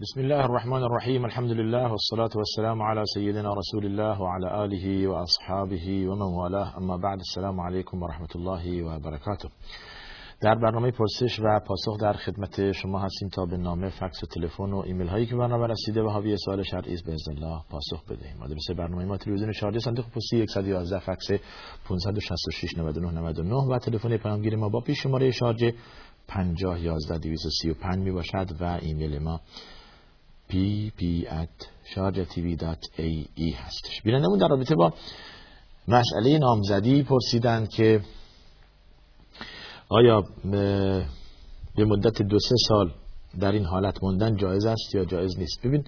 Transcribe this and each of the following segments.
بسم الله الرحمن الرحیم الحمد لله والصلاة والسلام على سيدنا رسول الله وعلى آله وأصحابه ومن والاه اما بعد السلام علیکم و رحمت الله و برکاته در برنامه پرسش و پاسخ در خدمت شما هستیم تا به نامه فکس و تلفن و ایمیل هایی که برنامه رسیده و حاوی سوال شرعی است باذن الله پاسخ بدهیم. آدرس برنامه ما تلویزیون شارجه صندوق پستی 111 فکس 566 99 99 و تلفن پیامگیر ما با پیش شماره شارجه 50 11 235 می باشد و ایمیل ما pp@sharjatv.ae هستش. بینندمون در رابطه با مسئله نامزدی پرسیدن که آیا به مدت دو سه سال در این حالت موندن جایز است یا جایز نیست؟ ببین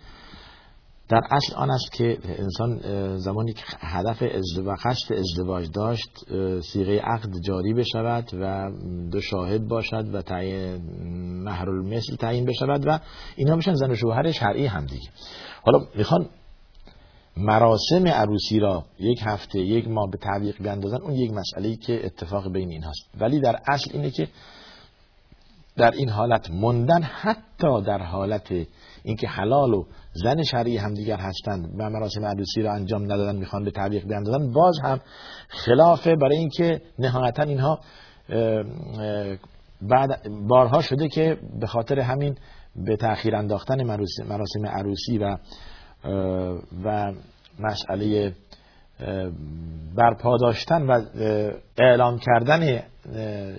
در اصل آن است که انسان زمانی که هدف ازدواج قصد ازدواج داشت سیغه عقد جاری بشود و دو شاهد باشد و تعیین مهر المثل تعیین بشود و اینها بشن زن و شوهر شرعی هم دیگه. حالا می‌خوان مراسم عروسی را یک هفته یک ماه به تعویق بیاندازن اون یک مسئله که اتفاق بین این هست ولی در اصل اینه که در این حالت موندن حتی در حالت اینکه حلال و زن شرعی همدیگر هستند و مراسم عروسی را انجام ندادن می‌خوان به تعویق بیاندازن باز هم خلافه برای اینکه نهایتا اینها بعد بارها شده که به خاطر همین به تأخیر انداختن مراسم عروسی و و مسئله برپا داشتن و اعلام کردن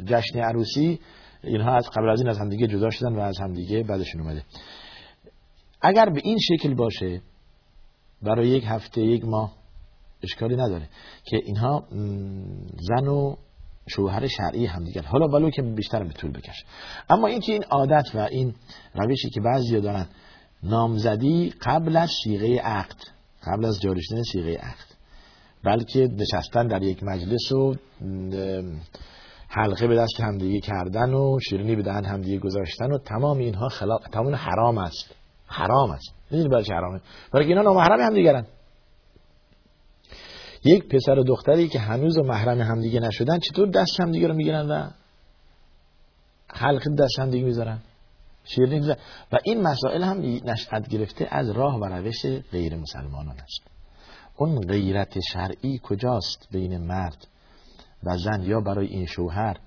جشن عروسی اینها از قبل از این از همدیگه جدا شدن و از همدیگه بعدشون اومده. اگر به این شکل باشه برای یک هفته یک ماه اشکالی نداره که اینها زن و شوهر شرعی همدیگر. حالا ولو که بیشتر به طول بکشه. اما اینکه این عادت و این روشی که بعضی دارن نامزدی قبل از سیغه عقد قبل از جاری شدن سیغه عقد بلکه نشستن در یک مجلس و حلقه به دست همدیگه کردن و شیرینی به دهن همدیگه گذاشتن و تمام اینها خلاف تمام حرام است. حرام است. می‌دونی برای حرامه؟ برای اینا نامحرم هم دیگرن. یک پسر و دختری که هنوز محرم همدیگه نشدن چطور دست همدیگه رو می‌گیرن و حلقه دست همدیگه می‌ذارن؟ شیرینی می‌ذارن و این مسائل هم نشأت گرفته از راه و روش غیر مسلمانان است. اون غیرت شرعی کجاست بین مرد و زن؟ یا برای این شوهر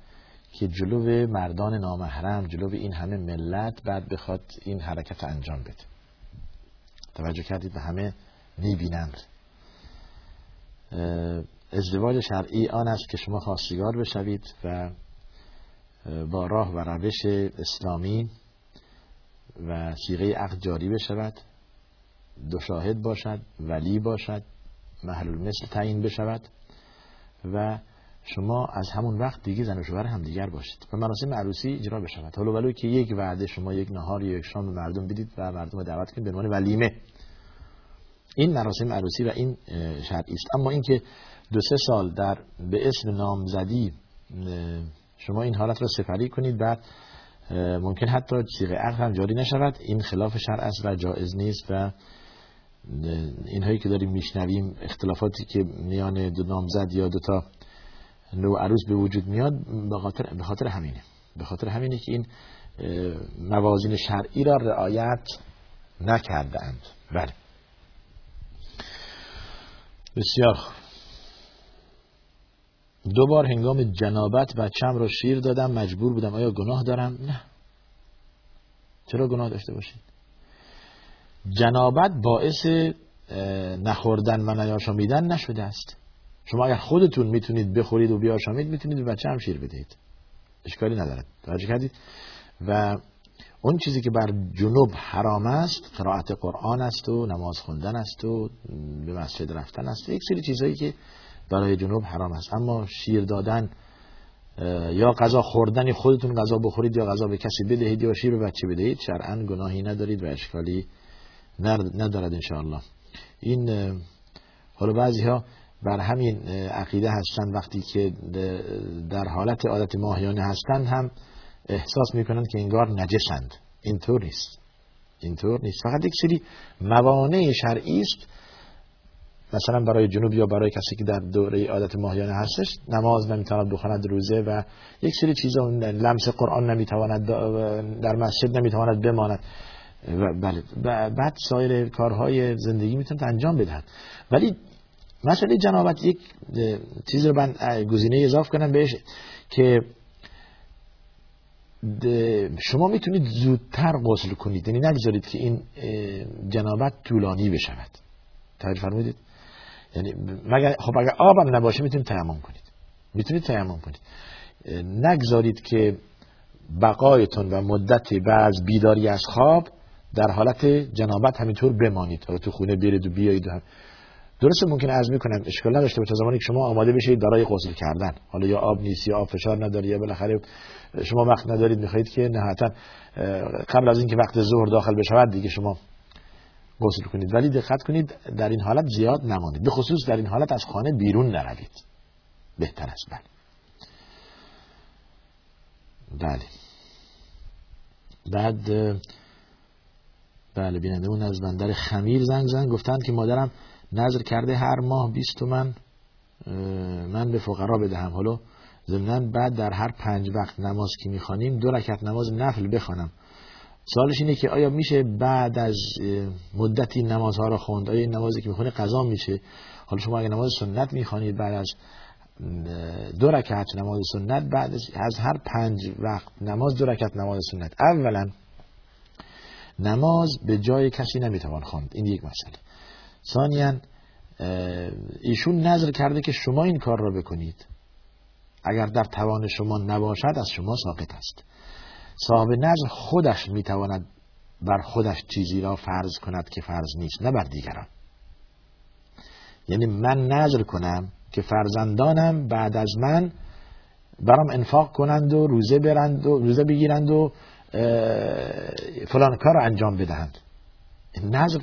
که جلو مردان نامحرم جلو این همه ملت بعد بخواد این حرکت انجام بده. توجه کردید به همه می‌بینند. ازدواج شرعی آن است که شما خواستگار بشوید و با راه و روش اسلامی و سیغه عقد جاری بشود. دو شاهد باشد ولی باشد محل مثل تعیین بشود و شما از همون وقت دیگه زن و شوهر همدیگر باشید. و مراسم عروسی اجرا بشود. حالا ولو که یک وعده شما یک نهار یک شام به مردم بدید و مردم دعوت کنید به عنوان ولیمه. این مراسم عروسی و این شرعی است. اما اینکه دو سه سال در به اسم نامزدی شما این حالت را سفری کنید بعد ممکن حتی صیغه عقد هم جاری نشود. این خلاف شرع است و جایز نیست و اینهایی که داریم میشنویم اختلافاتی که میان دو نامزد یا دو تا نوع عروس به وجود میاد به خاطر به خاطر همینه. به خاطر همینه که این موازین شرعی را رعایت نکرده اند بله. بسیار دو بار هنگام جنابت بچم را شیر دادم. مجبور بودم آیا گناه دارم؟ نه. چرا گناه داشته باشید؟ جنابت باعث نخوردن و نیاشامیدن نشده است. شما اگر خودتون می‌تونید بخورید و بیاشامید می‌تونید به بچه هم شیر بدهید. اشکالی ندارد توجه کردید؟ و اون چیزی که بر جنوب حرام است قرائت قرآن است و نماز خوندن است و به مسجد رفتن است یک سری چیزهایی که برای جنوب حرام است. اما شیر دادن یا غذا خوردن خودتون غذا بخورید یا غذا به کسی بدهید یا شیر به بچه بدهید شرعا گناهی ندارید و اشکالی ندارد انشاءالله. این حالا بعضی ها بر همین عقیده هستند. وقتی که در حالت عادت ماهیانه هستند هم احساس می‌کنند که انگار نجسند. اینطور نیست. اینطور نیست. فقط یک سری موانع شرعی است. مثلا برای جنوب یا برای کسی که در دوره عادت ماهیانه هستش نماز نمی‌تواند بخواند روزه و یک سری چیزا لمس قرآن نمی‌تواند در مسجد نمی‌تواند بماند. بله. بعد سایر کارهای زندگی می‌تونید انجام بدهد. ولی مسئله جنابت یک چیز رو من گزینه اضافه کنم بهش که شما می‌تونید زودتر غسل کنید. یعنی نگذارید که این جنابت طولانی بشود. تعریف فرمودید؟ یعنی مگر خب اگر آبم نباشه می‌تونید تیمم کنید. می‌تونید تیمم کنید. نگذارید که بقایتون و مدت بعض بیداری از خواب در حالت جنابت همینطور بمانید. حالا تو خونه برید و بیایید و هم. درسته ممکن از می‌کنم اشکال نداشته به زمانی که شما آماده بشید برای غسل کردن. حالا یا آب نیست یا آب فشار نداری یا بالاخره شما وقت ندارید می‌خواهید که نهایتا قبل از اینکه وقت ظهر داخل بشود دیگه شما غسل کنید. ولی دقت کنید در این حالت زیاد نمانید. به خصوص در این حالت از خانه بیرون نروید. بهتر است. بله. بله. بعد بله بیننده اون از بندر خمیر زنگ زنگ گفتند که مادرم نظر کرده هر ماه 20 تومن من به فقرا بدهم. حالا ضمنا بعد در هر پنج وقت نماز که می‌خوانیم دو رکعت نماز نفل بخوانم. سوالش اینه که آیا میشه بعد از مدتی نمازها را خوند؟ آیا این نمازی که می‌خونه قضا میشه؟ حالا شما اگه نماز سنت می‌خوانید بعد از دو رکعت نماز سنت بعد از هر پنج وقت نماز دو رکعت نماز سنت. اولا نماز به جای کسی نمی‌توان خواند این یک مسئله. ثانیا ایشون نظر کرده که شما این کار را بکنید. اگر در توان شما نباشد از شما ساقط است. صاحب نظر خودش می‌تواند بر خودش چیزی را فرض کند که فرض نیست نه بر دیگران. یعنی من نظر کنم که فرزندانم بعد از من برام انفاق کنند و روزه برند و روزه بگیرند و فلان کار رو انجام بدهند. نظر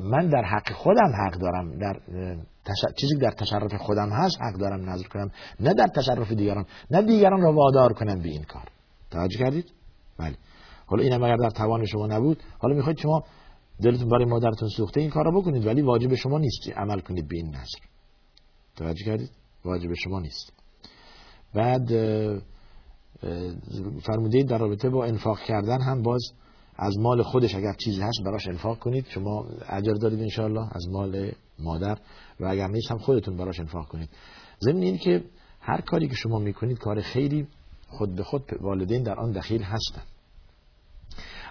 من در حق خودم حق دارم در چیزی در تصرف خودم هست حق دارم نظر کنم نه در تصرف دیگران نه دیگران را وادار کنم به این کار. توجه کردید؟ بله. حالا اینم اگر در توان شما نبود حالا می‌خواید شما دلتون برای مادرتون سوخته این کار را بکنید ولی واجب شما نیست عمل کنید به این نظر. توجه کردید؟ واجب شما نیست. بعد فرمودید در رابطه با انفاق کردن هم باز از مال خودش اگر چیزی هست براش انفاق کنید. شما اجر دارید انشاءالله از مال مادر و اگر نیست هم خودتون براش انفاق کنید. ضمن این که هر کاری که شما می‌کنید کار خیلی خود به خود والدین در آن دخیل هستند.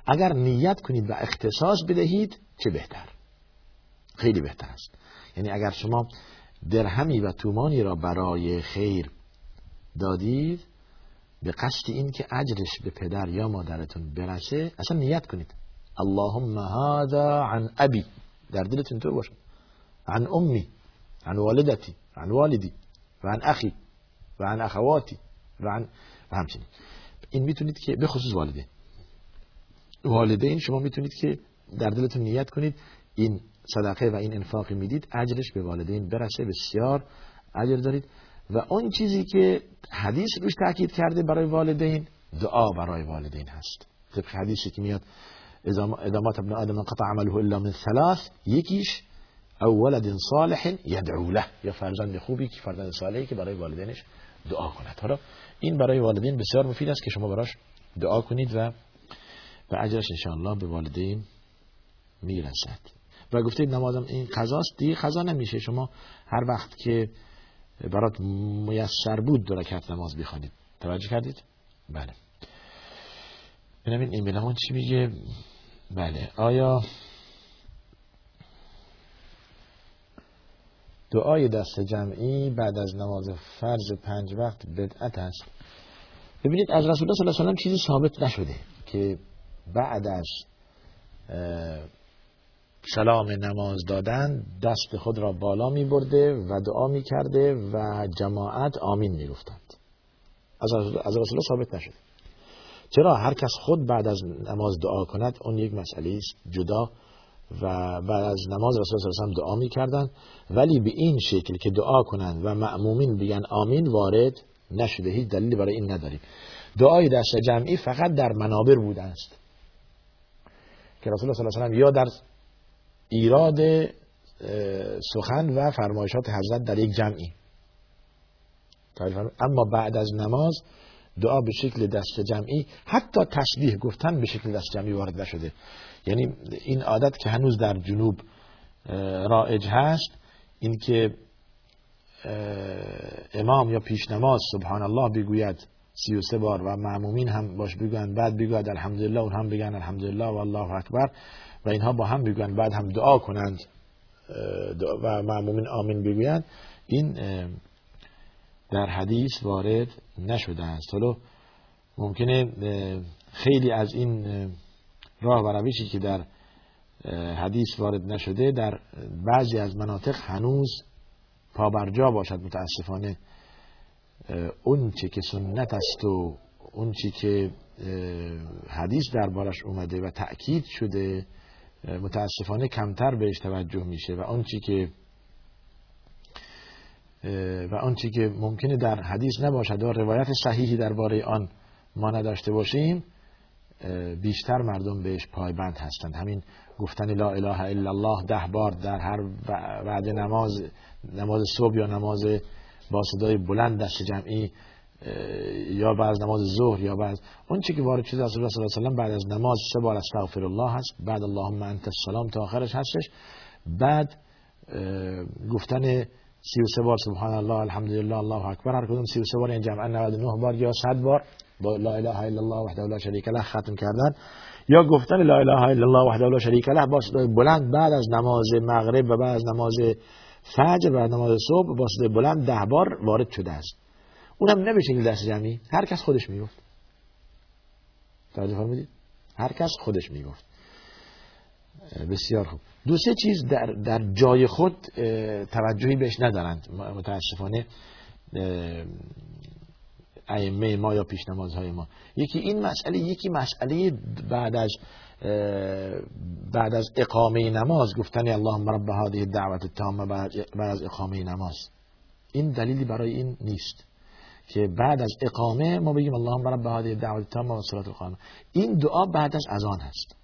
اگر نیت کنید و اختصاص بدهید چه بهتر؟ خیلی بهتر است. یعنی اگر شما درهمی و تومانی را برای خیر دادید به قصد این که اجرش به پدر یا مادرتون برسه اصلا نیت کنید. اللهم هذا عن ابی. در دلتون تو باشه. عن امی عن والدتی عن والدی و عن اخی و عن اخواتی و عن و همچنین. این می‌تونید که به خصوص والده. والدین شما می‌تونید که در دلتون نیت کنید. این صدقه و این انفاقی می‌دید اجرش به والدین برسه. بسیار اجر دارید. و اون چیزی که حدیث روش تاکید کرده برای والدین دعا برای والدین هست. طبق حدیثی که میاد ادامات ابن آدم قطع عمله الا من ثلاث یکیش او ولد صالح یدعو له. یا فرزند خوبی که فرزند صالحی که برای والدینش دعا کند. حالا این برای والدین بسیار مفید است که شما براش دعا کنید و به اجرش انشاءالله به والدین می‌رسد. و گفتید نمازم این قضاست؟ دیگه قضا نمیشه. شما هر وقت که برات میسر بود دو رکعت نماز بخوانید توجه کردید؟ بله. ببینم این ایمیل چی میگه؟ بله. آیا دعای دست جمعی بعد از نماز فرض پنج وقت بدعت است؟ ببینید از رسول الله صلی الله علیه و چیزی ثابت نشده که بعد از سلام نماز دادن دست خود را بالا می برده و دعا می کرده و جماعت آمین می گفتند از رسول الله ثابت نشده. چرا هر کس خود بعد از نماز دعا کند؟ اون یک مسئله است جدا و بعد از نماز رسول الله صلی دعا می کردن ولی به این شکل که دعا کنند و معمومین بگن آمین وارد نشده هیچ دلیلی برای این نداریم. دعای دست جمعی فقط در منابر بوده است. که رسول الله صلی الله علیه و یا در ایراد سخن و فرمایشات حضرت در یک جمعی. اما بعد از نماز دعا به شکل دست جمعی حتی تسبیح گفتن به شکل دست جمعی وارد نشده. یعنی این عادت که هنوز در جنوب رائج هست این که امام یا پیش نماز سبحان الله بگوید سی و سه بار و معمومین هم باش بگوین بعد بگوید الحمدلله اون هم بگن الحمدلله و الله اکبر. و اینها با هم بگوین بعد هم دعا کنند و معمومین آمین بگویند. این در حدیث وارد نشده است. حالا ممکنه خیلی از این راه و روشی که در حدیث وارد نشده در بعضی از مناطق هنوز پابرجا باشد. متاسفانه اون چی که سنت است و اون چی که حدیث دربارش اومده و تأکید شده متاسفانه کمتر بهش توجه میشه و چی که و چی که ممکنه در حدیث نباشد و روایت صحیحی درباره آن ما نداشته باشیم بیشتر مردم بهش پایبند هستند. همین گفتن لا اله الا الله ده بار در هر بعد نماز نماز صبح یا نماز با صدای بلند دست جمعی یا بعد نماز ظهر یا بعد اون چی که وارد شده رسول الله صلی الله علیه و بعد از نماز سه بار استغفر الله هست. بعد اللهم انت السلام تا آخرش هستش. بعد گفتن سی و سه بار سبحان الله الحمدلله الله اکبر هر کدوم سی و سه بار یعنی جمعا 99 بار یا 100 بار با لا اله الا الله وحده لا شریک له ختم کردن. یا گفتن لا اله الا الله وحده لا شریک له با صدای بلند بعد از نماز مغرب و بعد از نماز فجر و نماز صبح با صدای بلند ده بار وارد شده است. اونم شکل دست جمعی. هر کس خودش می‌گفت. توجه فرمودید؟ هر کس خودش می‌گفت. بسیار خوب. دو سه چیز در, در جای خود توجهی بهش ندارند. متاسفانه ائمه ما یا پیش نمازهای ما. یکی این مسئله یکی مسئله بعد از بعد از اقامه نماز. گفتن اللهم رب هذه الدعوت التامه بعد از اقامه نماز. این دلیلی برای این نیست. که بعد از اقامه ما بگیم اللهم رب هذه الدعوت التامه و صلاه القائمه این دعا بعد از اذان هست.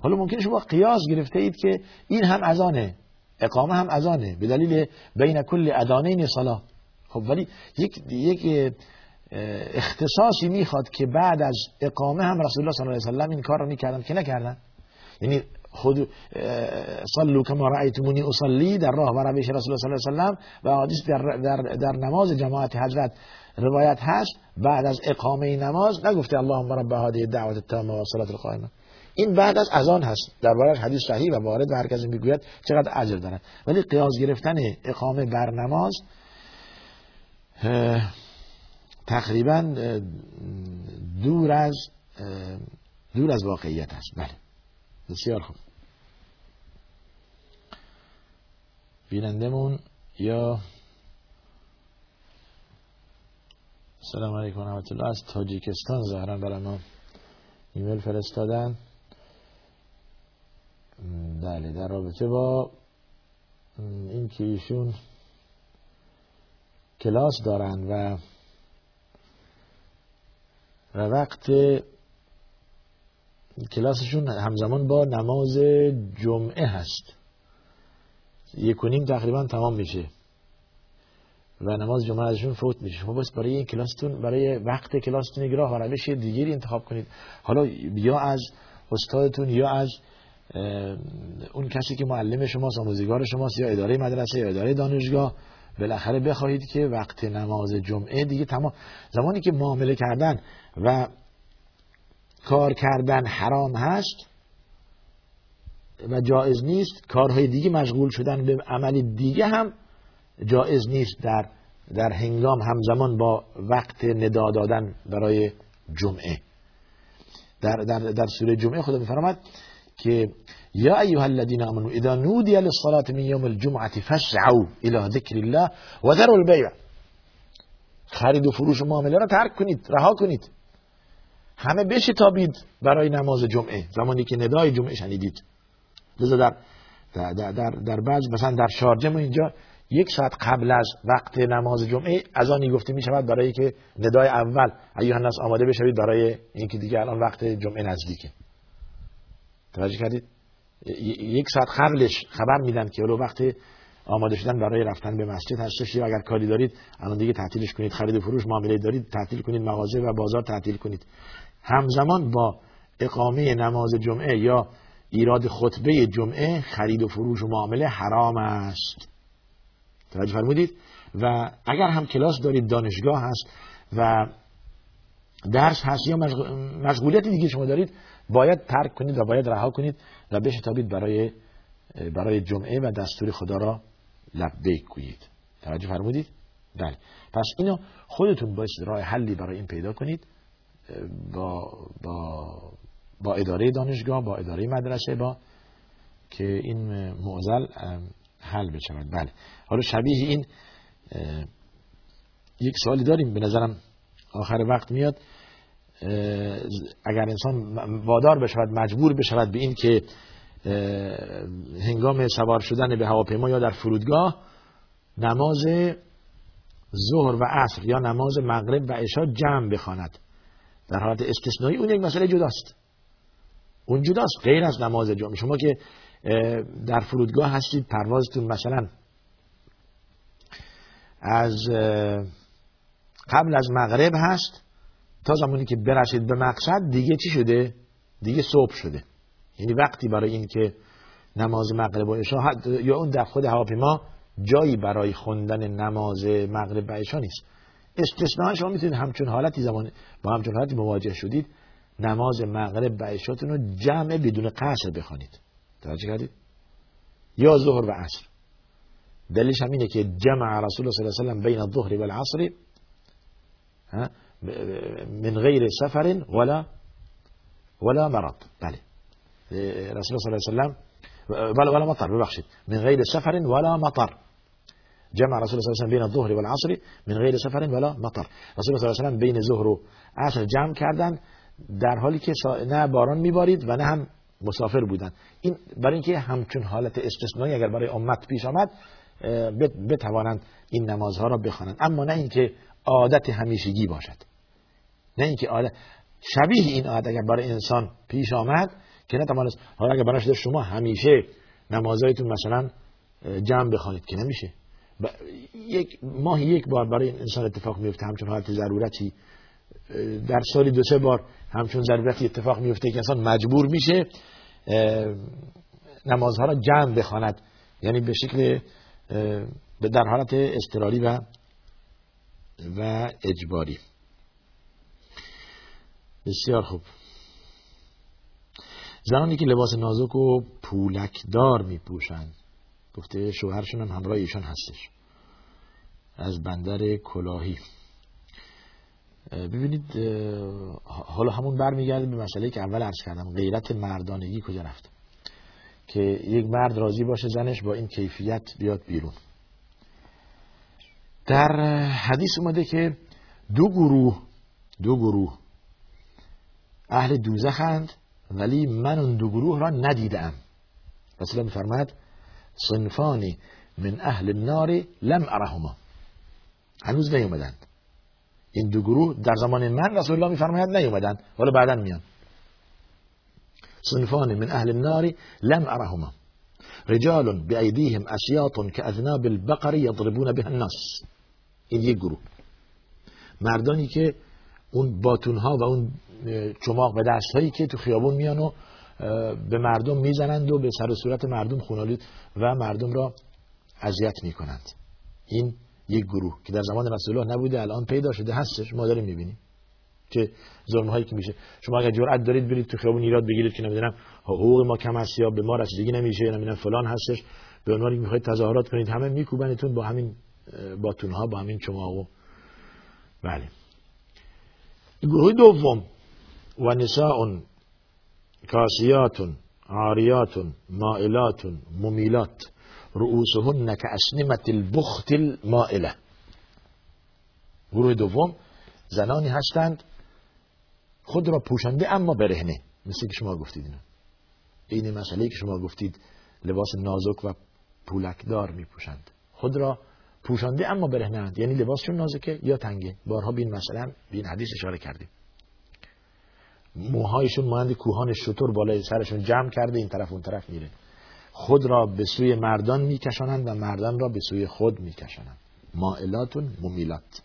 حالا ممکنه شما قیاس گرفته اید که این هم اذانه اقامه هم اذانه. به دلیل بین کل اذانین صلاه خب ولی یک یک اختصاصی می‌خواد که بعد از اقامه هم رسول الله صلی الله علیه و سلم این کار رو می‌کردن که نکردن؟ یعنی خود صلو کما رأیتمونی اصلی در راه و روش رسول الله صلی الله علیه و و حدیث در, در, در نماز جماعت حضرت روایت هست. بعد از اقامه نماز نگفته اللهم رب هذه الدعوه التامه و صلاه القائمه این بعد از اذان هست. در بارش حدیث صحیح و وارد و هر کسی می‌گوید چقدر اجر دارد ولی قیاس گرفتن اقامه بر نماز تقریبا دور از دور از واقعیت است بله. بسیار خوب. بینندمون یا سلام علیکم و رحمت الله از تاجیکستان ظاهرا برای ما ایمیل فرستادن. بله در رابطه با این که ایشون کلاس دارن و و وقت کلاسشون همزمان با نماز جمعه هست. یک و نیم تقریبا تمام میشه. و نماز جمعه ازشون فوت میشه. شما بس برای این کلاستون برای وقت کلاستون یک و روش دیگری انتخاب کنید. حالا یا از استادتون یا از اون کسی که معلم شماست آموزگار شماست یا اداره مدرسه یا اداره دانشگاه بالاخره بخواهید که وقت نماز جمعه دیگه تمام زمانی که معامله کردن و کار کردن حرام هست و جایز نیست. کارهای دیگه مشغول شدن به عمل دیگه هم جایز نیست. در در هنگام همزمان با وقت ندا دادن برای جمعه. در, در, در سوره جمعه خدا میفرماد که یا ایها الذين امنوا اذا نودي للصلاه من يوم الجمعه فاسعوا الى ذكر الله وذروا البيع خرید و فروش معامله را ترک کنید رها کنید. همه بشتابید برای نماز جمعه. زمانی که ندای جمعه شنیدید. لذا در در, در, در بعض مثلا در شارجه ما اینجا یک ساعت قبل از وقت نماز جمعه از آنی گفته می شود برای که ندای اول ایوه الناس آماده بشوید برای اینکه دیگه الان وقت جمعه نزدیکه. توجه کردید؟ یک ساعت قبلش خبر میدن که ولو وقت آماده شدن برای رفتن به مسجد هستش. یا اگر کاری دارید الان دیگه تعطیلش کنید خرید و فروش معامله دارید تعطیل کنید مغازه و بازار تعطیل کنید. همزمان با اقامه نماز جمعه یا ایراد خطبه جمعه خرید و فروش و معامله حرام است. توجه فرمودید؟ و اگر هم کلاس دارید دانشگاه هست و درس هست یا مشغولیت دیگه شما دارید باید ترک کنید و باید رها کنید و بشتابید برای برای جمعه و دستور خدا را لبیک گویید. توجه فرمودید؟ بله. پس اینو خودتون باید راه حلی برای این پیدا کنید. با با با اداره دانشگاه با اداره مدرسه با که این معضل حل بشود. بله. حالا شبیه این یک سوالی داریم. به نظرم آخر وقت میاد. اگر انسان وادار بشود مجبور بشود به این که هنگام سوار شدن به هواپیما یا در فرودگاه نماز ظهر و عصر یا نماز مغرب و عشا جمع بخواند. در حالت استثنایی اون یک مسئله جداست. اون جداست غیر از نماز جمعه. شما که در فرودگاه هستید پروازتون مثلا از قبل از مغرب هست تا زمانی که برسید به مقصد دیگه چی شده؟ دیگه صبح شده. یعنی وقتی برای این که نماز مغرب و عشا یا اون در خود هواپیما جایی برای خوندن نماز مغرب و عشا نیست. استثناء شما می‌تونید همچون حالتی زمان با همچون حالتی مواجه شدید نماز مغرب و عشاتون رو جمع بدون قصر بخوانید. توجه کردید؟ یا ظهر و عصر. دلیلش هم اینه که جمع رسول الله صلی الله علیه و بین الظهر و العصر من غیر سفر ولا ولا مرض. بله. رسول الله صلی الله علیه و ولا ولا مطر ببخشید. من غیر سفر ولا مطر. جمع رسول الله صلی الله علیه و بین الظهر و من غیر سفر ولا مطر. رسول الله صلی الله علیه و بین ظهر و عصر جمع کردن در حالی که نه باران میبارید و نه هم مسافر بودن این برای اینکه همچون حالت استثنایی اگر برای امت پیش آمد بتوانند این نمازها را بخوانند. اما نه اینکه عادت همیشگی باشد. نه اینکه عادت شبیه این عادت اگر برای انسان پیش آمد که نتوانست حالا اگر برای شما همیشه نمازهایتون مثلا جمع بخوانید که نمیشه. یک ماه یک بار برای این انسان اتفاق میفته همچون حالت ضرورتی. در سالی دو سه بار همچون ضرورتی اتفاق میفته که انسان مجبور میشه نمازها را جمع بخواند. یعنی به شکل در حالت استراری و و اجباری. بسیار خوب. زنانی که لباس نازک و پولکدار می پوشند گفته شوهرشون هم همراه ایشان هستش. از بندر کلاهی. ببینید حالا همون برمیگرده به مسئله که اول عرض کردم غیرت مردانگی کجا رفت؟ که یک مرد راضی باشه زنش با این کیفیت بیاد بیرون. در حدیث اومده که دو گروه دو گروه اهل دوزخند ولی من اون دو گروه را ندیدم. الله میفرماد صنفانی من اهل النار لم ارهما. هنوز نیومدند این دو گروه در زمان من رسول الله میفرماید نیومدند ولی بعدا میان. صنفان من اهل النار لم ارهما. رجال بأيديهم أسياط كأذناب البقر يضربون بها الناس. این یک گروه. مردانی که اون باتون ها و اون چماق و دست هایی که تو خیابون میان و به مردم می‌زنند و به سر و صورت مردم خونالود و مردم را اذیت می‌کنند. این یک گروه که در زمان رسول الله نبوده الان پیدا شده هستش. ما داریم می‌بینیم که ظلم هایی که میشه. شما اگر جرأت دارید برید تو خیابون ایراد بگیرید که نمی‌دونم حقوق ما کم است یا به ما رسیدگی نمیشه نمی‌دونم فلان هستش. به عنوان می‌خواید تظاهرات کنید همه میکوبنتون با همین باتون ها با همین چماق بله. گروه دوم. و نساء کاسیات عاریات مائلات ممیلات. رؤوسهن كأسنمة البخت المائله گروه دوم زنانی هستند خود را پوشنده اما برهنه. مثل که شما گفتید اینا. این مسئله که شما گفتید لباس نازک و پولکدار می پوشند خود را پوشانده اما برهنه یعنی لباسشون نازکه یا تنگه. بارها بین مثلا بین حدیث اشاره کردیم. موهایشون مانند کوهان شطور بالای سرشون جمع کرده این طرف اون طرف میره. خود را به سوی مردان میکشانند و مردان را به سوی خود میکشانند. مائلاتون ممیلات.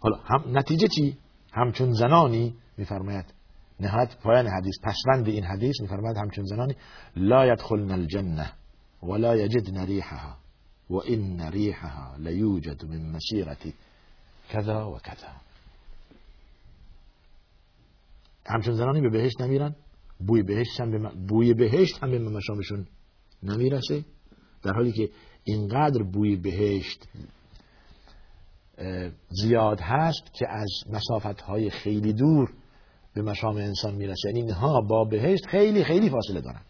حالا هم نتیجه چی؟ همچون زنانی میفرماید. نهایت پایان حدیث پسوند این حدیث میفرماید همچون زنانی لا يدخلن الجنه ولا يجدن ريحها وان ريحها ليوجد من مسيره كذا وكذا همچون زنانی به بهشت نمیرن بوی بهشت هم به بوی بهشت هم به مشامشون نمی‌رسه. در حالی که اینقدر بوی بهشت زیاد هست که از مسافت های خیلی دور به مشام انسان می‌رسه. یعنی اینها با بهشت خیلی خیلی فاصله دارن.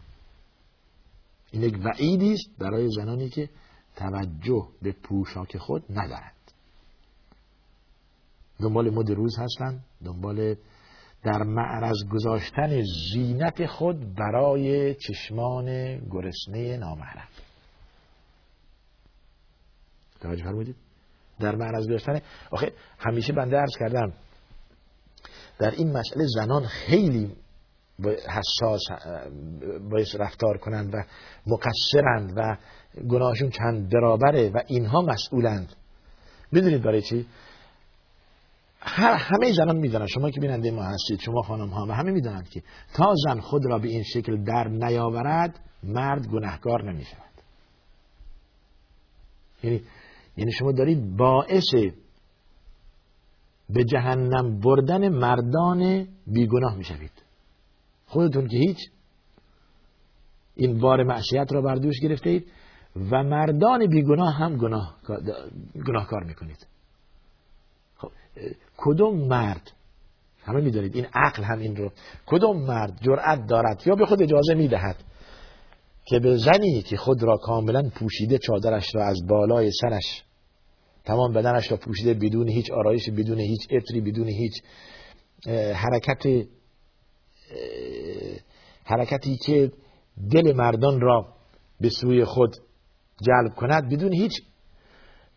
این یک وعیدی است برای زنانی که توجه به پوشاک خود ندارند دنبال مد روز هستند دنبال در معرض گذاشتن زینت خود برای چشمان گرسنه نامحرم. توجه فرمودید؟ در معرض گذاشتن آخه همیشه بنده عرض کردم در این مسئله زنان خیلی حساس باید رفتار کنند و مقصرند و گناهشون چند برابره و اینها مسئولند. می‌دونید برای چی؟ هر همه زنان می‌دونن شما که بیننده ما هستید شما خانم ها و همه می‌دونند که تا زن خود را به این شکل در نیاورد مرد گناهکار نمی شود یعنی یعنی شما دارید باعث به جهنم بردن مردان بیگناه می‌شوید. خودتون که هیچ این بار معصیت را بر دوش گرفته اید و مردان بیگناه هم گناه گناهکار می‌کنید. کدوم مرد؟ همه می‌دانید این عقل هم این رو. کدوم مرد جرأت دارد یا به خود اجازه می‌دهد که به زنی که خود را کاملا پوشیده چادرش را از بالای سرش تمام بدنش را پوشیده بدون هیچ آرایش بدون هیچ عطری بدون هیچ حرکت حرکتی که دل مردان را به سوی خود جلب کند بدون هیچ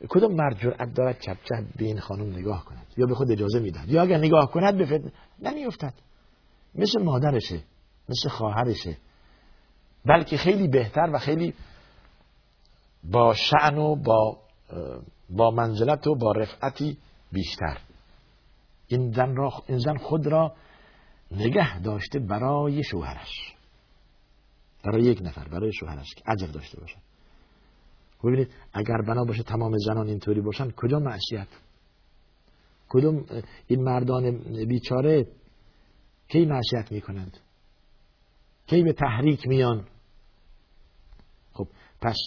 کدوم مرد جرأت دارد چپ چپ به این خانم نگاه کند؟ یا به خود اجازه می‌دهد؟ یا اگر نگاه کند به فتنه نمیافتد. مثل مادرشه مثل خواهرشه. بلکه خیلی بهتر و خیلی با شعن و با با منزلت و با رفعتی بیشتر. این زن, را این زن خود را نگه داشته برای شوهرش. برای یک نفر برای شوهرش که عجب داشته باشه ببینید اگر بنا باشه تمام زنان اینطوری باشن کجا معصیت؟ کدوم این مردان بیچاره کی معصیت می‌کنند؟ کی به تحریک میان؟ خب پس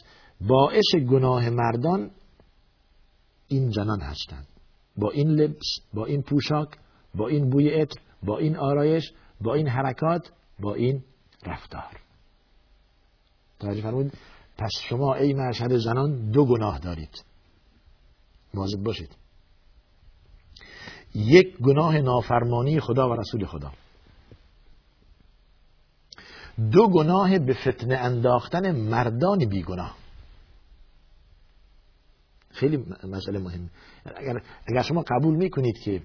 باعث گناه مردان این زنان هستند. با این لبس با این پوشاک با این بوی عطر با این آرایش با این حرکات با این رفتار. توجه فرمودید؟ پس شما ای مشهد زنان دو گناه دارید. مواظب باشید. یک گناه نافرمانی خدا و رسول خدا. دو گناه به فتنه انداختن مردان بیگناه. خیلی مسئله مهم اگر, اگر شما قبول می‌کنید که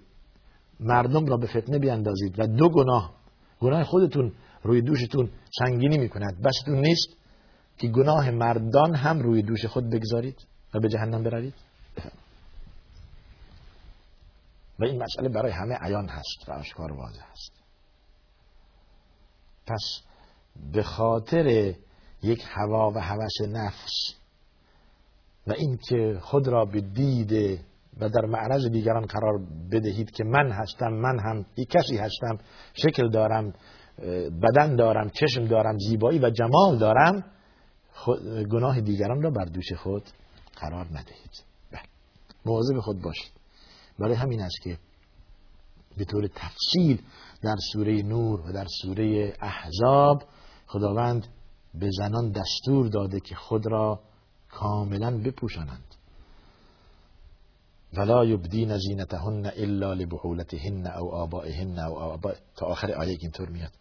مردم را به فتنه بیاندازید و دو گناه گناه خودتون روی دوشتون سنگینی می‌کند بستون نیست که گناه مردان هم روی دوش خود بگذارید و به جهنم بروید. و این مسئله برای همه عیان هست و آشکار واضح هست. پس به خاطر یک هوا و هوس نفس و اینکه خود را به دید و در معرض دیگران قرار بدهید که من هستم من هم یک کسی هستم شکل دارم بدن دارم چشم دارم زیبایی و جمال دارم گناه دیگران را بر دوش خود قرار ندهید. بله. مواظب خود باشید. برای همین است که به طور تفصیل در سوره نور و در سوره احزاب خداوند به زنان دستور داده که خود را کاملا بپوشانند. ولا یبدین زینتهن الا لبعولتهن او آبائهن او آباء تا آخر آیه اینطور میاد.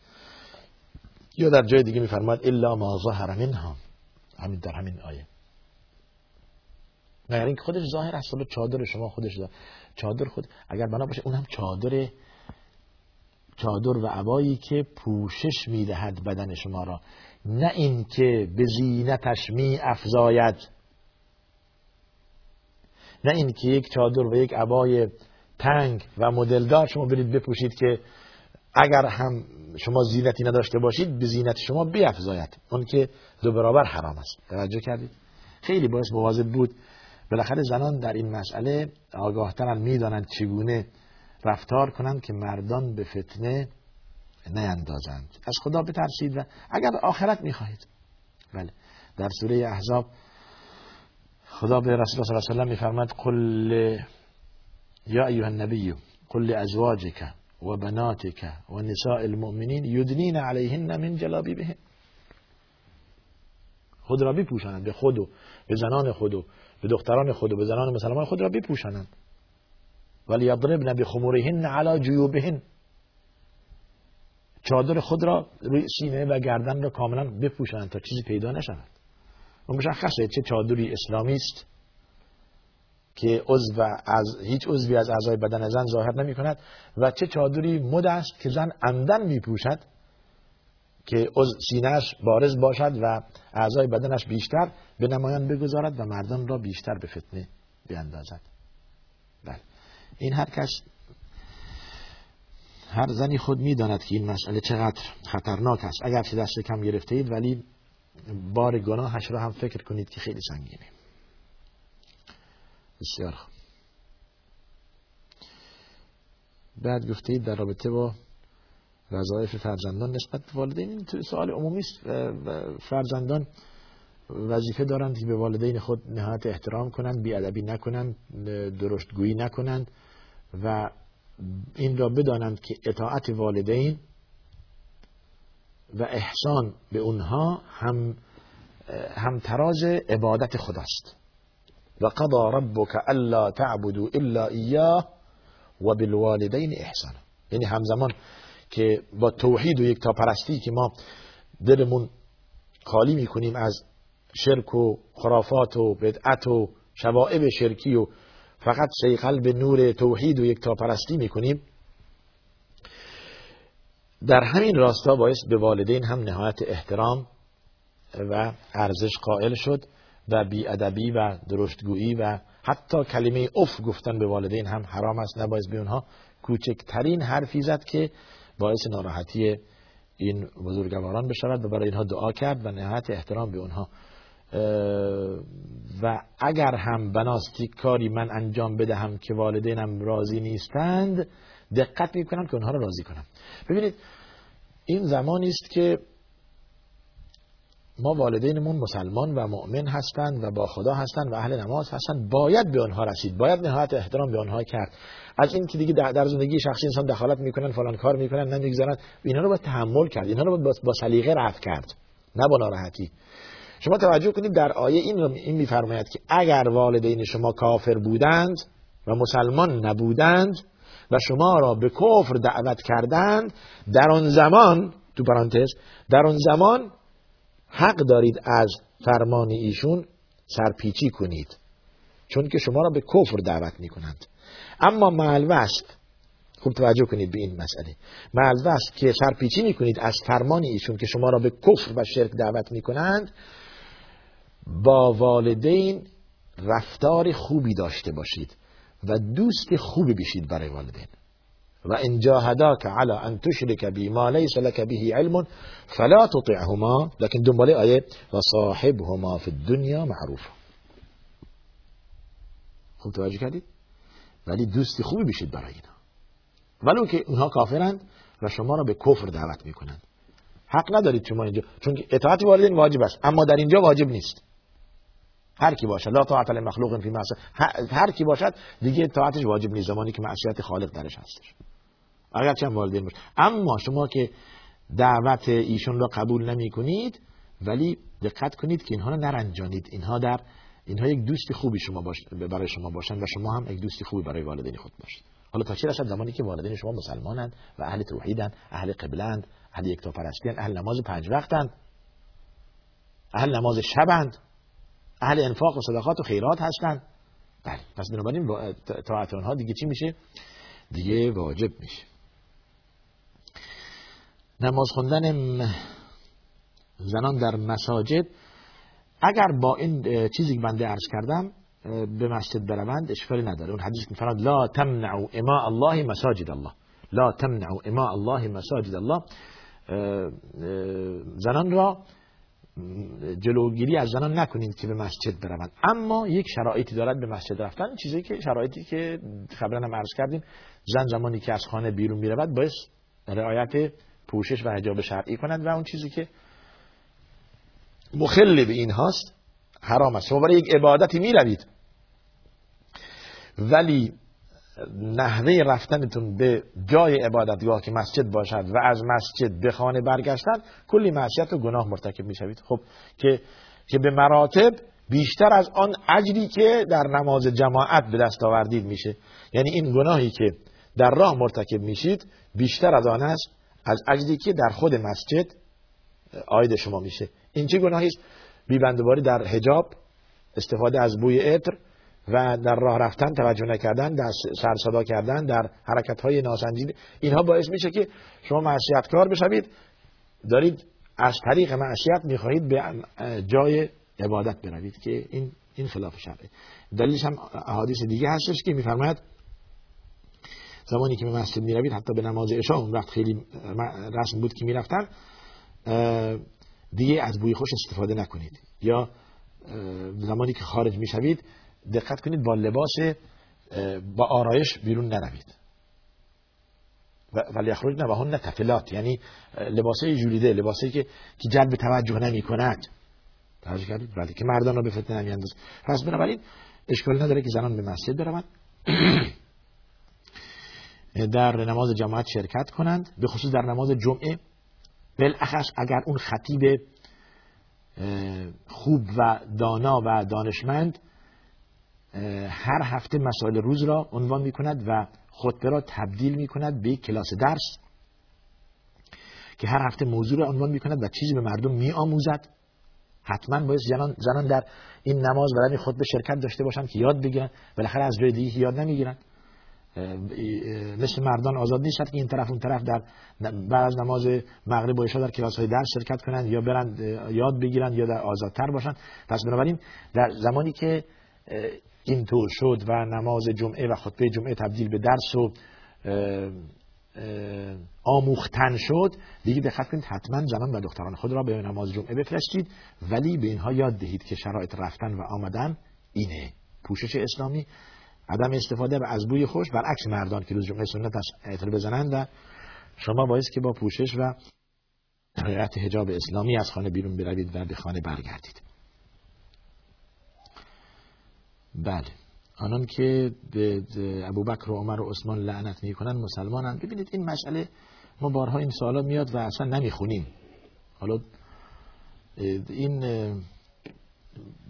یا در جای دیگه میفرماد الا ما ظهر منها. همین در همین آیه. نه این خودش ظاهر است چادر شما خودش دار. چادر خود اگر بنا باشه اون هم چادر چادر و عبایی که پوشش می‌دهد بدن شما را. نه اینکه به زینتش می افزاید نه اینکه یک چادر و یک عبای تنگ و مدلدار شما برید بپوشید که اگر هم شما زینتی نداشته باشید به زینت شما بیافزاید اون که دو برابر حرام است. توجه کردید؟ خیلی باعث مواظب بود. بالاخره زنان در این مسئله آگاهترن می‌دانند چگونه رفتار کنند که مردان به فتنه نیندازند. از خدا بترسید و اگر آخرت می‌خواهید. بله. در سوره احزاب خدا به رسول الله صلی الله علیه و میفرماد قل یا ایها النبی قل لازواجک و بناتک و نساء المؤمنین یدنین علیهن من جلابیبهن. خود را بپوشانند به خود و به زنان خود و به دختران خود و به زنان مسلمان خود را بپوشانند ولی یضربن بخمورهن علی جیوبهن. چادر خود را روی سینه و گردن را کاملا بپوشانند تا چیزی پیدا نشود. و مشخصه چه چادری اسلامی است. که عضو از هیچ عضوی از اعضای بدن زن ظاهر نمی کند و چه چادری مد است که زن عمدن می پوشد که سینهش بارز باشد و اعضای بدنش بیشتر به نمایان بگذارد و مردان را بیشتر به فتنه بیندازد. بله. این هر کس هر زنی خود می‌داند که این مسئله چقدر خطرناک است. اگر دست کم گرفته اید ولی بار گناهش را هم فکر کنید که خیلی سنگینه. بسیار بعد گفته در رابطه با وظایف فرزندان نسبت به والدین این سوال عمومی است فرزندان وظیفه دارند که به والدین خود نهایت احترام کنند بیادبی نکنند درشتگویی نکنند و این را بدانند که اطاعت والدین و احسان به اونها هم هم تراز عبادت خداست. و قضا ربک الا تعبدوا الا ایاه و بالوالدین احسانا یعنی همزمان که با توحید و یک پرستی که ما دلمون خالی می‌کنیم از شرک و خرافات و بدعت و شوائب شرکی و فقط شی قلب نور توحید و یک پرستی می‌کنیم در همین راستا باعث به والدین هم نهایت احترام و ارزش قائل شد. و بیادبی و درشتگویی و حتی کلمه اف گفتن به والدین هم حرام است. نباید به اونها کوچکترین حرفی زد که باعث ناراحتی این بزرگواران بشود و برای اینها دعا کرد و نهایت احترام به اونها. و اگر هم بناستی کاری من انجام بدهم که والدینم راضی نیستند دقت می‌کنم که اونها را راضی کنم. ببینید این زمانی است که ما والدینمون مسلمان و مؤمن هستند و با خدا هستند و اهل نماز هستند. باید به آنها رسید. باید نهایت احترام به آنها کرد. از این که دیگه در زندگی شخصی انسان دخالت می‌کنن فلان کار می‌کنن نمی‌گذارن اینا رو باید تحمل کرد. اینا رو با سلیقه رفت کرد. نه با ناراحتی. شما توجه کنید در آیه این رو این میفرماید که اگر والدین شما کافر بودند و مسلمان نبودند و شما را به کفر دعوت کردند در آن زمان تو پرانتز در آن زمان حق دارید از فرمان ایشون سرپیچی کنید چون که شما را به کفر دعوت می کنند اما معلوست خوب توجه کنید به این مسئله. معلوست که سرپیچی می کنید از فرمان ایشون که شما را به کفر و شرک دعوت می کنند با والدین رفتار خوبی داشته باشید و دوست خوبی بشید برای والدین. و ان جاهداك على ان تشرك بي ما ليس لك به علم فلا تطعهما لكن دنباله آیه و صاحبهما في الدنيا معروف. خوب توجه کردید؟ ولی دوستی خوبی بشید برای اینا. ولو که اونها کافرند و شما را به کفر دعوت می‌کنند. حق ندارید شما اینجا چون اطاعت والدین واجب است اما در اینجا واجب نیست. هر کی باشد لا طاعت لمخلوق فی معصیت هر کی باشد دیگه اطاعتش واجب نیست زمانی که معصیت خالق درش هستش. اگر چند والدین باشه اما شما که دعوت ایشون را قبول نمی کنید ولی دقت کنید که اینها را نرنجانید. اینها در اینها یک دوست خوبی شما باش برای شما باشند و شما هم یک دوست خوبی برای والدین خود باشید. حالا تا چه رسد؟ زمانی که والدین شما مسلمانند و اهل توحیدند اهل قبلند اهل یکتاپرستی اهل نماز پنج وقتند اهل نماز شبند اهل انفاق و صدقات و خیرات هستند. بله پس بنابراین طاعت آنها دیگه چی میشه؟ دیگه واجب میشه. نماز خوندن زنان در مساجد اگر با این چیزی که بنده عرض کردم به مسجد بروند اشکالی نداره. اون حدیث که فراد لا تمنعوا اما الله مساجد الله. لا تمنعوا اما الله مساجد الله. زنان را جلوگیری از زنان نکنید که به مسجد بروند. اما یک شرایطی دارد به مسجد رفتن چیزی که شرایطی که خبرن هم عرض کردیم زن زمانی که از خانه بیرون می‌رود باید رعایت پوشش و حجاب شرعی کند و اون چیزی که مخل به این هاست حرام است. شما برای یک عبادتی می روید ولی نحوه رفتنتون به جای عبادتگاه که مسجد باشد و از مسجد به خانه برگشتن کلی معصیت و گناه مرتکب می‌شوید. خب که که به مراتب بیشتر از آن اجری که در نماز جماعت به دست آوردید میشه. یعنی این گناهی که در راه مرتکب میشید بیشتر از آن است از اجری که در خود مسجد آید شما میشه. این چه گناهی است؟ بیبندواری در حجاب استفاده از بوی عطر و در راه رفتن توجه نکردن در سر صدا کردن در حرکت های ناسنجید اینها باعث میشه که شما معصیتکار بشوید. دارید از طریق معصیت می‌خواهید به جای عبادت بروید که این این خلاف شرعه. دلیلش هم احادیث دیگه هستش که میفرماید زمانی که به مسجد می‌روید حتی به نماز عشاء اون وقت خیلی رسم بود که می‌رفتن دیگه از بوی خوش استفاده نکنید. یا زمانی که خارج می‌شوید دقت کنید با لباس با آرایش بیرون نروید. ولی اخرج نه هن تفلات. یعنی لباسه جولیده لباسه که که جلب توجه نمی کند توجه کردید؟ ولی که مردان رو به فتنه نمی انداز پس بنابراین اشکال نداره که زنان به مسجد بروند. در نماز جماعت شرکت کنند به خصوص در نماز جمعه. بالاخص اگر اون خطیب خوب و دانا و دانشمند هر هفته مسائل روز را عنوان می کند و خطبه را تبدیل می کند به کلاس درس که هر هفته موضوع را عنوان می کند و چیزی به مردم می آموزد حتما باید زنان, در این نماز و در این خطبه شرکت داشته باشند که یاد بگیرن. بالاخره از جای دیگه یاد نمی‌گیرن. مثل مردان آزاد نیست. که این طرف اون طرف در بعد از نماز مغرب و عشاء در کلاس های درس شرکت کنند یا برند یاد بگیرند یا در آزادتر باشند. پس بنابراین در زمانی که اینطور شد و نماز جمعه و خطبه جمعه تبدیل به درس و آموختن شد دیگه دقت کنید حتما زنان و دختران خود را به نماز جمعه بفرستید. ولی به اینها یاد دهید که شرایط رفتن و آمدن اینه. پوشش اسلامی عدم استفاده از بوی خوش برعکس مردان که روز جمعه سنت عطر بزنند و شما باید که با پوشش و رعایت حجاب اسلامی از خانه بیرون بروید و به خانه برگردید. بله. آنان که به ابوبکر و عمر و عثمان لعنت می‌کنن مسلمانن ببینید این مسئله ما بارها این سوالا میاد و اصلا نمی‌خونیم. حالا این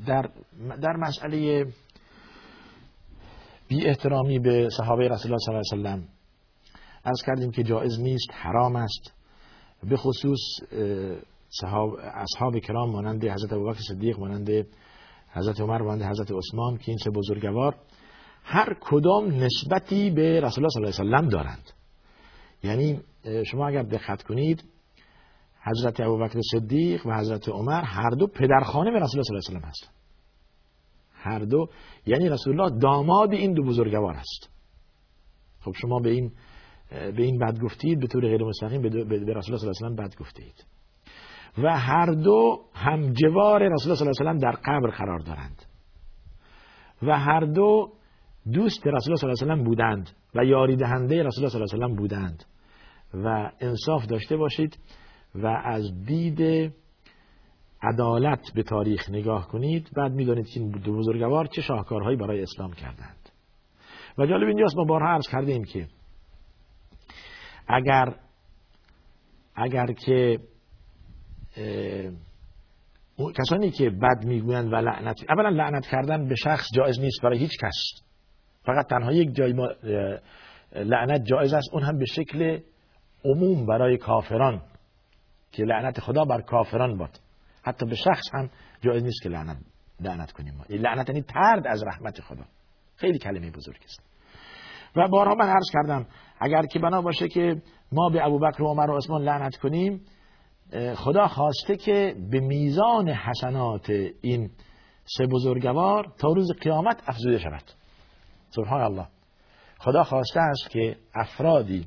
در در مسئله بی احترامی به صحابه رسول الله صلی الله علیه و سلم. از کردیم که جایز نیست حرام است. به خصوص اصحاب کرام مانند حضرت ابوبکر صدیق مانند حضرت عمر مانند حضرت عثمان که این سه بزرگوار هر کدام نسبتی به رسول الله صلی الله علیه و دارند. یعنی شما اگر دقت کنید حضرت ابوبکر صدیق و حضرت عمر هر دو پدرخانه به رسول الله صلی الله علیه و هستند. هر دو. یعنی رسول الله داماد این دو بزرگوار است. خب شما به این به این بد گفتید به طور غیر مستقیم به, رسول الله صلی الله علیه و بد گفتید. و هر دو هم جوار رسول الله صلی الله علیه و در قبر قرار دارند. و هر دو دوست رسول الله صلی الله علیه و بودند و یاری دهنده رسول الله صلی الله علیه و بودند. و انصاف داشته باشید و از دید عدالت به تاریخ نگاه کنید بعد می‌دانید که این بزرگوار چه شاهکارهایی برای اسلام کردند. و جالب اینجاست ما بارها عرض کردیم که اگر اگر که کسانی که بد می‌گویند و لعنت اولا لعنت کردن به شخص جایز نیست برای هیچ کس. فقط تنها یک جای ما لعنت جایز است اون هم به شکل عموم برای کافران که لعنت خدا بر کافران باد. حتی به شخص هم جایز نیست که لعنت لعنت کنیم ما. لعنت یعنی ترد از رحمت خدا. خیلی کلمه بزرگ است. و بارها من عرض کردم اگر که بنا باشه که ما به ابوبکر و عمر و عثمان لعنت کنیم خدا خواسته که به میزان حسنات این سه بزرگوار تا روز قیامت افزوده شود. سبحان الله. خدا خواسته است که افرادی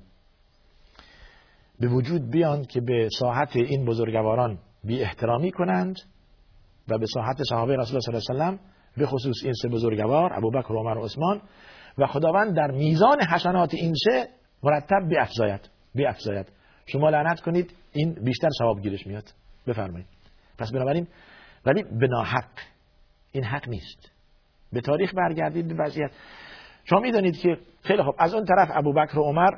به وجود بیان که به ساحت این بزرگواران بی احترامی کنند و به ساحت صحابه رسول الله صلی الله علیه و به خصوص این سه بزرگوار ابوبکر و عمر و عثمان و خداوند در میزان حسنات این سه مرتب بیافزاید بیافزاید شما لعنت کنید این بیشتر ثواب گیرش میاد. بفرمایید. پس بنابراین ولی به ناحق. این حق نیست. به تاریخ برگردید وضعیت. شما می‌دانید که خیلی خوب. از اون طرف ابوبکر و عمر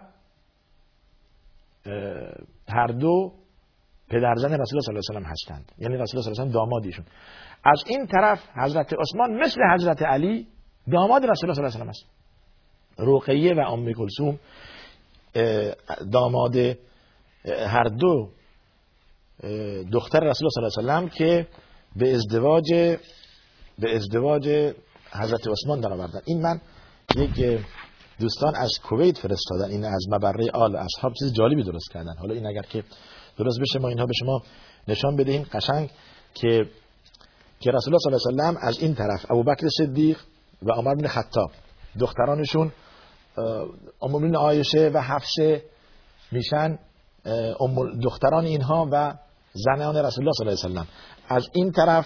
هر دو پدرزن رسول الله صلی الله علیه و هستند. یعنی رسول الله صلی الله علیه و دامادیشون. از این طرف حضرت عثمان مثل حضرت علی داماد رسول الله صلی الله علیه و است رقیه و ام کلثوم داماد هر دو دختر رسول الله صلی الله علیه و که به ازدواج به ازدواج حضرت عثمان در آوردن این من یک دوستان از کویت فرستادن. این از مبره آل اصحاب چیز جالبی درست کردن. حالا این اگر که درست بشه ما اینها به شما نشان بدهیم قشنگ که که رسول الله صلی الله علیه و از این طرف ابوبکر صدیق و عمر بن خطاب دخترانشون ام عایشه و حفصه میشن دختران اینها و زنان رسول الله صلی الله علیه و از این طرف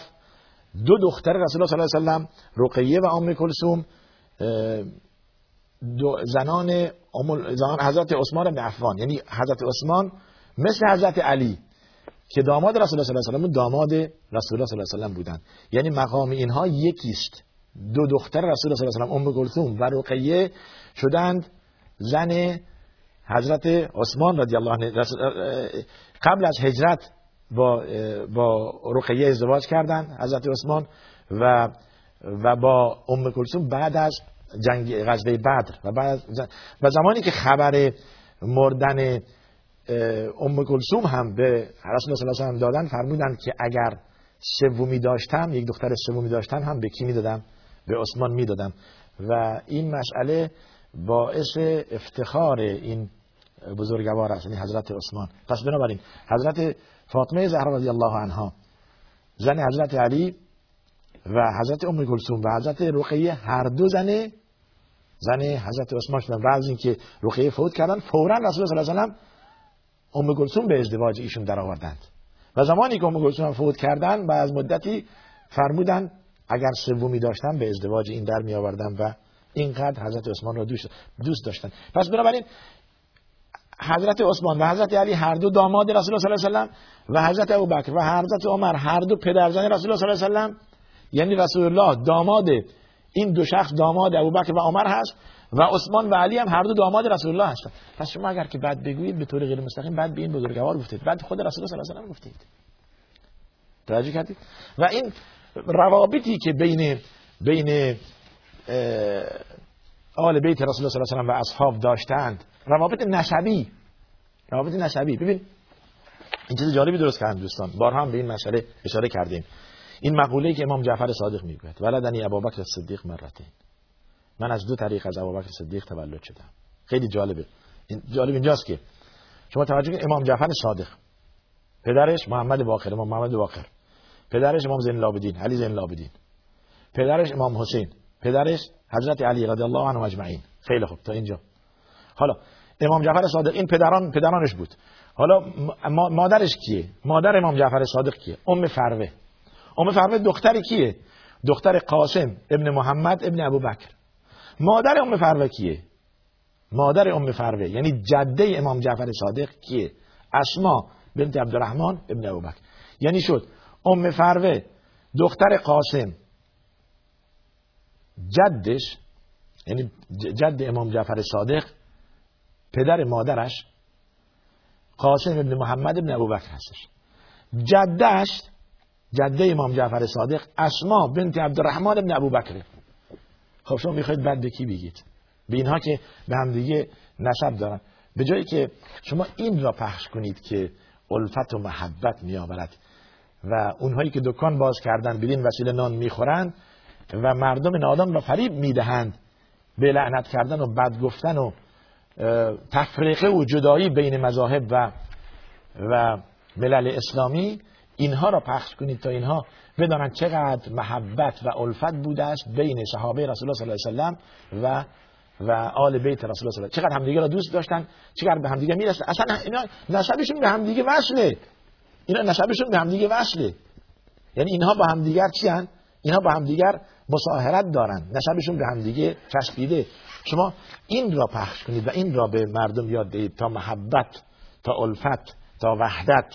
دو دختر رسول الله صلی الله علیه و رقیه و ام کلثوم زنان زنان حضرت عثمان بن عفان. یعنی حضرت عثمان مثل حضرت علی که داماد رسول الله صلی الله علیه و داماد رسول الله صلی الله علیه و بودند یعنی مقام اینها یکیست. دو دختر رسول الله صلی الله علیه و ام کلثوم و رقیه شدند زن حضرت عثمان رضی الله عنه. قبل از هجرت با با رقیه ازدواج کردند حضرت عثمان و و با ام کلثوم بعد از جنگ غزوه بدر. و بعد و زمانی که خبر مردن ام کلثوم هم به رسول الله و دادن فرمودند که اگر سومی داشتم یک دختر سومی داشتم هم به کی می‌دادم؟ به عثمان می‌دادم. و این مسئله باعث افتخار این بزرگوار است یعنی حضرت عثمان. پس بنابراین حضرت فاطمه زهرا رضی الله عنها زن حضرت علی و حضرت ام کلثوم و حضرت رقیه هر دو زن زن حضرت عثمان شدن. بعد از اینکه رقیه فوت کردن فورا رسول الله صلی الله علیه و ام کلثوم به ازدواج ایشون درآوردند. و زمانی که ام کلثوم فوت کردن و از مدتی فرمودن اگر سومی داشتن به ازدواج این در می آوردن و اینقدر حضرت عثمان را دوست داشتن. پس بنابراین حضرت عثمان و حضرت علی هر دو داماد رسول الله صلی الله علیه و و حضرت ابوبکر و حضرت عمر هر دو پدرزن رسول الله صلی الله علیه و یعنی رسول الله داماد این دو شخص داماد ابوبکر و عمر هست و عثمان و علی هم هر دو داماد رسول الله هستند پس شما اگر که بعد بگویید به طور غیر مستقیم بعد به این بزرگوار گفتید. بعد خود رسول الله صلی الله علیه و گفتید. توجه کردید؟ و این روابطی که بین بین آل بیت رسول الله صلی الله علیه و و اصحاب داشتند روابط نسبی روابط نسبی ببین این چیز جالبی درست کردن دوستان. بار هم به این مسئله اشاره کردیم. این مقوله که امام جعفر صادق می‌گوید. ولدنی ابوبکر صدیق مرتين من از دو طریق از ابوبکر صدیق تولد شدم. خیلی جالبه. این جالب اینجاست که شما توجه کنید امام جعفر صادق. پدرش محمد باقر امام محمد باقر. پدرش امام زین العابدین علی زین العابدین. پدرش امام حسین. پدرش حضرت علی رضی الله عنه اجمعین. خیلی خوب. تا اینجا. حالا امام جعفر صادق این پدران پدرانش بود. حالا مادرش کیه؟ مادر امام جعفر صادق کیه؟ ام فروه. ام فروه دختر کیه؟ دختر قاسم ابن محمد ابن ابوبکر. مادر ام فروه کیه؟ مادر ام فروه یعنی جده امام جعفر صادق کیه؟ اسما بنت عبدالرحمن ابن ابوبکر. یعنی شد ام فروه دختر قاسم. جدش یعنی جد امام جعفر صادق پدر مادرش قاسم ابن محمد ابن ابوبکر هستش. جدش جده امام جعفر صادق اسما بنت عبدالرحمن ابن ابوبکر خب شما می‌خواید بعد به کی بگید؟ به اینها که به هم دیگه نسب دارن. به جایی که شما این را پخش کنید که الفت و محبت میآورد و اونهایی که دکان باز کردن بدین وسیله نان می‌خورند و مردم نادان را فریب می‌دهند به لعنت کردن و بد گفتن و تفریقه و جدایی بین مذاهب و و ملل اسلامی اینها را پخش کنید تا اینها بدانند چقدر محبت و الفت بوده است بین صحابه رسول الله صلی الله علیه و و و آل بیت رسول الله چقدر همدیگه را دوست داشتن چقدر به همدیگه می‌رسن اصلا اینا نسبشون به همدیگه وصله. اینا نسبشون به همدیگه وصله. یعنی اینها با همدیگر چی هن؟ اینها با همدیگر مساهرت دارن نسبشون به همدیگه چسبیده. شما این را پخش کنید و این را به مردم یاد دهید تا محبت تا الفت تا وحدت.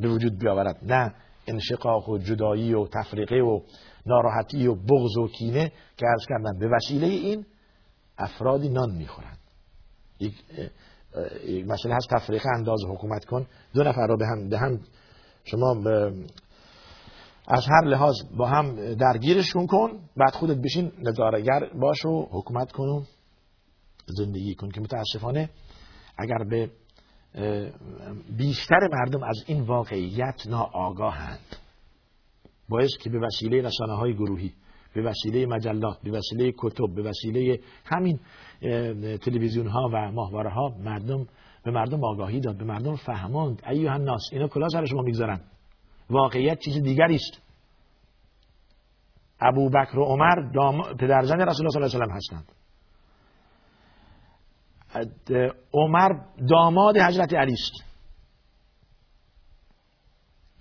به وجود بیاورد. نه انشقاق و جدایی و تفریقه و ناراحتی و بغض و کینه که ارز کردن به وسیله این افرادی نان می‌خورند. یک مسئله هست. تفریقه انداز حکومت کن. دو نفر را به هم, به هم شما از هر لحاظ با هم درگیرشون کن. بعد خودت بشین نظارگر باش و حکومت کن و زندگی کن. که متاسفانه اگر به بیشتر مردم از این واقعیت ناآگاهند. باعث که به وسیله رسانه های گروهی به وسیله مجلات به وسیله کتب به وسیله همین تلویزیون ها و ماهواره ها مردم به مردم آگاهی داد به مردم فهماند ایوه الناس اینا کلا سر شما می‌گذارن. واقعیت چیز دیگری است. ابو بکر و عمر دام... پدرزن رسول الله صلی الله علیه و هستند. عمر داماد حضرت علی است.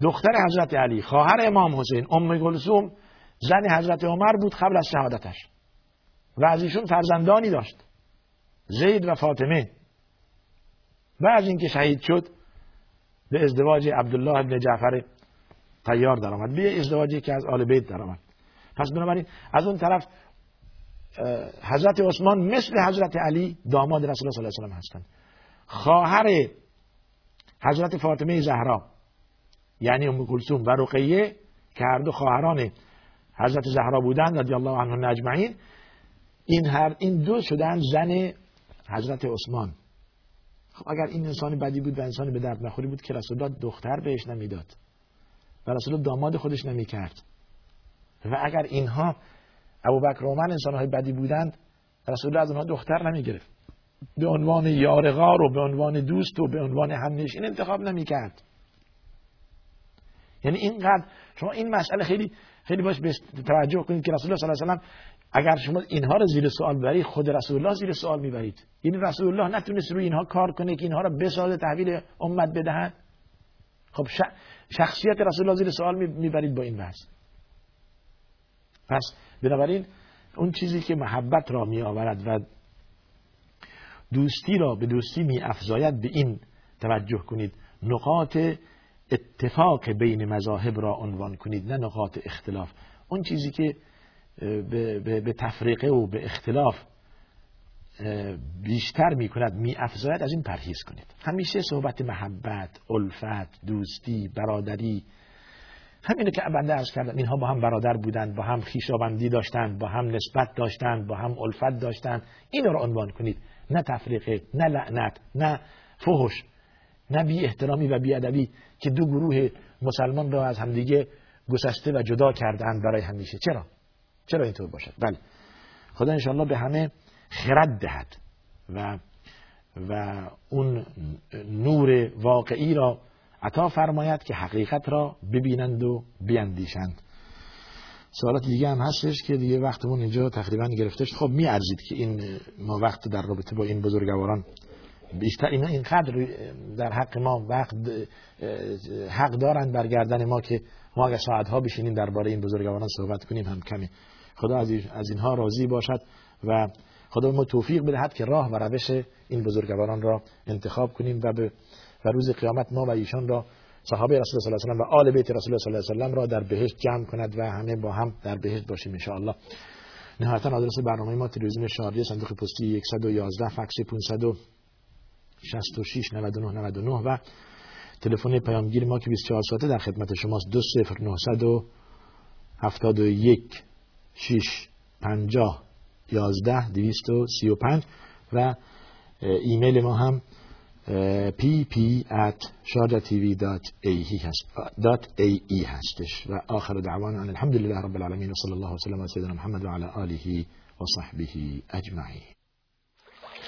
دختر حضرت علی خواهر امام حسین ام گلسوم زن حضرت عمر بود قبل از شهادتش. و از ایشون فرزندانی داشت زید و فاطمه. و از اینکه شهید شد به ازدواج عبدالله ابن جعفر تیار درآمد به ازدواجی که از آل بیت درآمد. پس بنابراین از اون طرف حضرت عثمان مثل حضرت علی داماد رسول الله صلی الله علیه و هستند. خواهر حضرت فاطمه زهرا یعنی ام کلثوم و رقیه که هر دو خواهران حضرت زهرا بودند رضی الله عنهم اجمعین این هر این دو شدن زن حضرت عثمان. خب اگر این انسان بدی بود و انسان به درد نخوری بود که رسول الله دختر بهش نمی‌داد و رسول داماد خودش نمی‌کرد. و اگر اینها ابو بکر و عمر انسان های بدی بودند. رسول الله از اونها دختر نمی گرفت به عنوان یارغار و به عنوان دوست و به عنوان همنشین انتخاب نمی کرد یعنی اینقدر شما این مسئله خیلی خیلی باش توجه کنید که رسول الله صلی الله علیه و اگر شما اینها رو زیر سوال برید خود رسول الله زیر سوال می‌برید. یعنی رسول الله نتونست روی اینها کار کنه که اینها رو بسازه تحویل امت بدهد. خب شخصیت رسول الله زیر سوال می‌برید با این بحث. پس بنابراین اون چیزی که محبت را می آورد و دوستی را به دوستی می افزاید به این توجه کنید. نقاط اتفاق بین مذاهب را عنوان کنید نه نقاط اختلاف. اون چیزی که به, به, به تفریقه و به اختلاف بیشتر می کند می افزاید از این پرهیز کنید. همیشه صحبت محبت، الفت، دوستی، برادری همینه که بنده ارز کردم اینها با هم برادر بودند با هم خیشابندی داشتند با هم نسبت داشتند با هم الفت داشتند. این را عنوان کنید. نه تفریقه نه لعنت نه فحش نه بی احترامی و بی ادبی که دو گروه مسلمان را از همدیگه گسسته و جدا کردند برای همیشه. چرا؟ چرا اینطور باشد؟ بله. خدا انشاءالله به همه خرد دهد و و اون نور واقعی را عطا فرماید که حقیقت را ببینند و بیندیشند. سوالات دیگه هم هستش که دیگه وقتمون اینجا تقریبا گرفتش. خب می ارزید که این ما وقت در رابطه با این بزرگواران بیشتر اینا اینقدر در حق ما وقت حق دارند برگردن ما که ما اگر ساعتها بشینیم درباره این بزرگواران صحبت کنیم هم کمی. خدا از اینها راضی باشد و خدا ما توفیق بدهد که راه و روش این بزرگواران را انتخاب کنیم و به و روز قیامت ما و ایشان را صحابه رسول الله صلی الله علیه و آل بیت رسول الله صلی الله علیه و سلم را در بهشت جمع کند و همه با هم در بهشت باشیم ان الله نهایتا آدرس برنامه ما تلویزیون شارجه صندوق پستی 111 فکس 566 99 99 و تلفن پیامگیر ما که 24 ساعته در خدمت شماست. 20971 6 50 11 235 و ایمیل ما هم pp at shardatv.ae هست .ae هستش و آخر دعوانا الحمد لله رب العالمين وصلى الله وسلم على سيدنا محمد وعلى آله و صحبه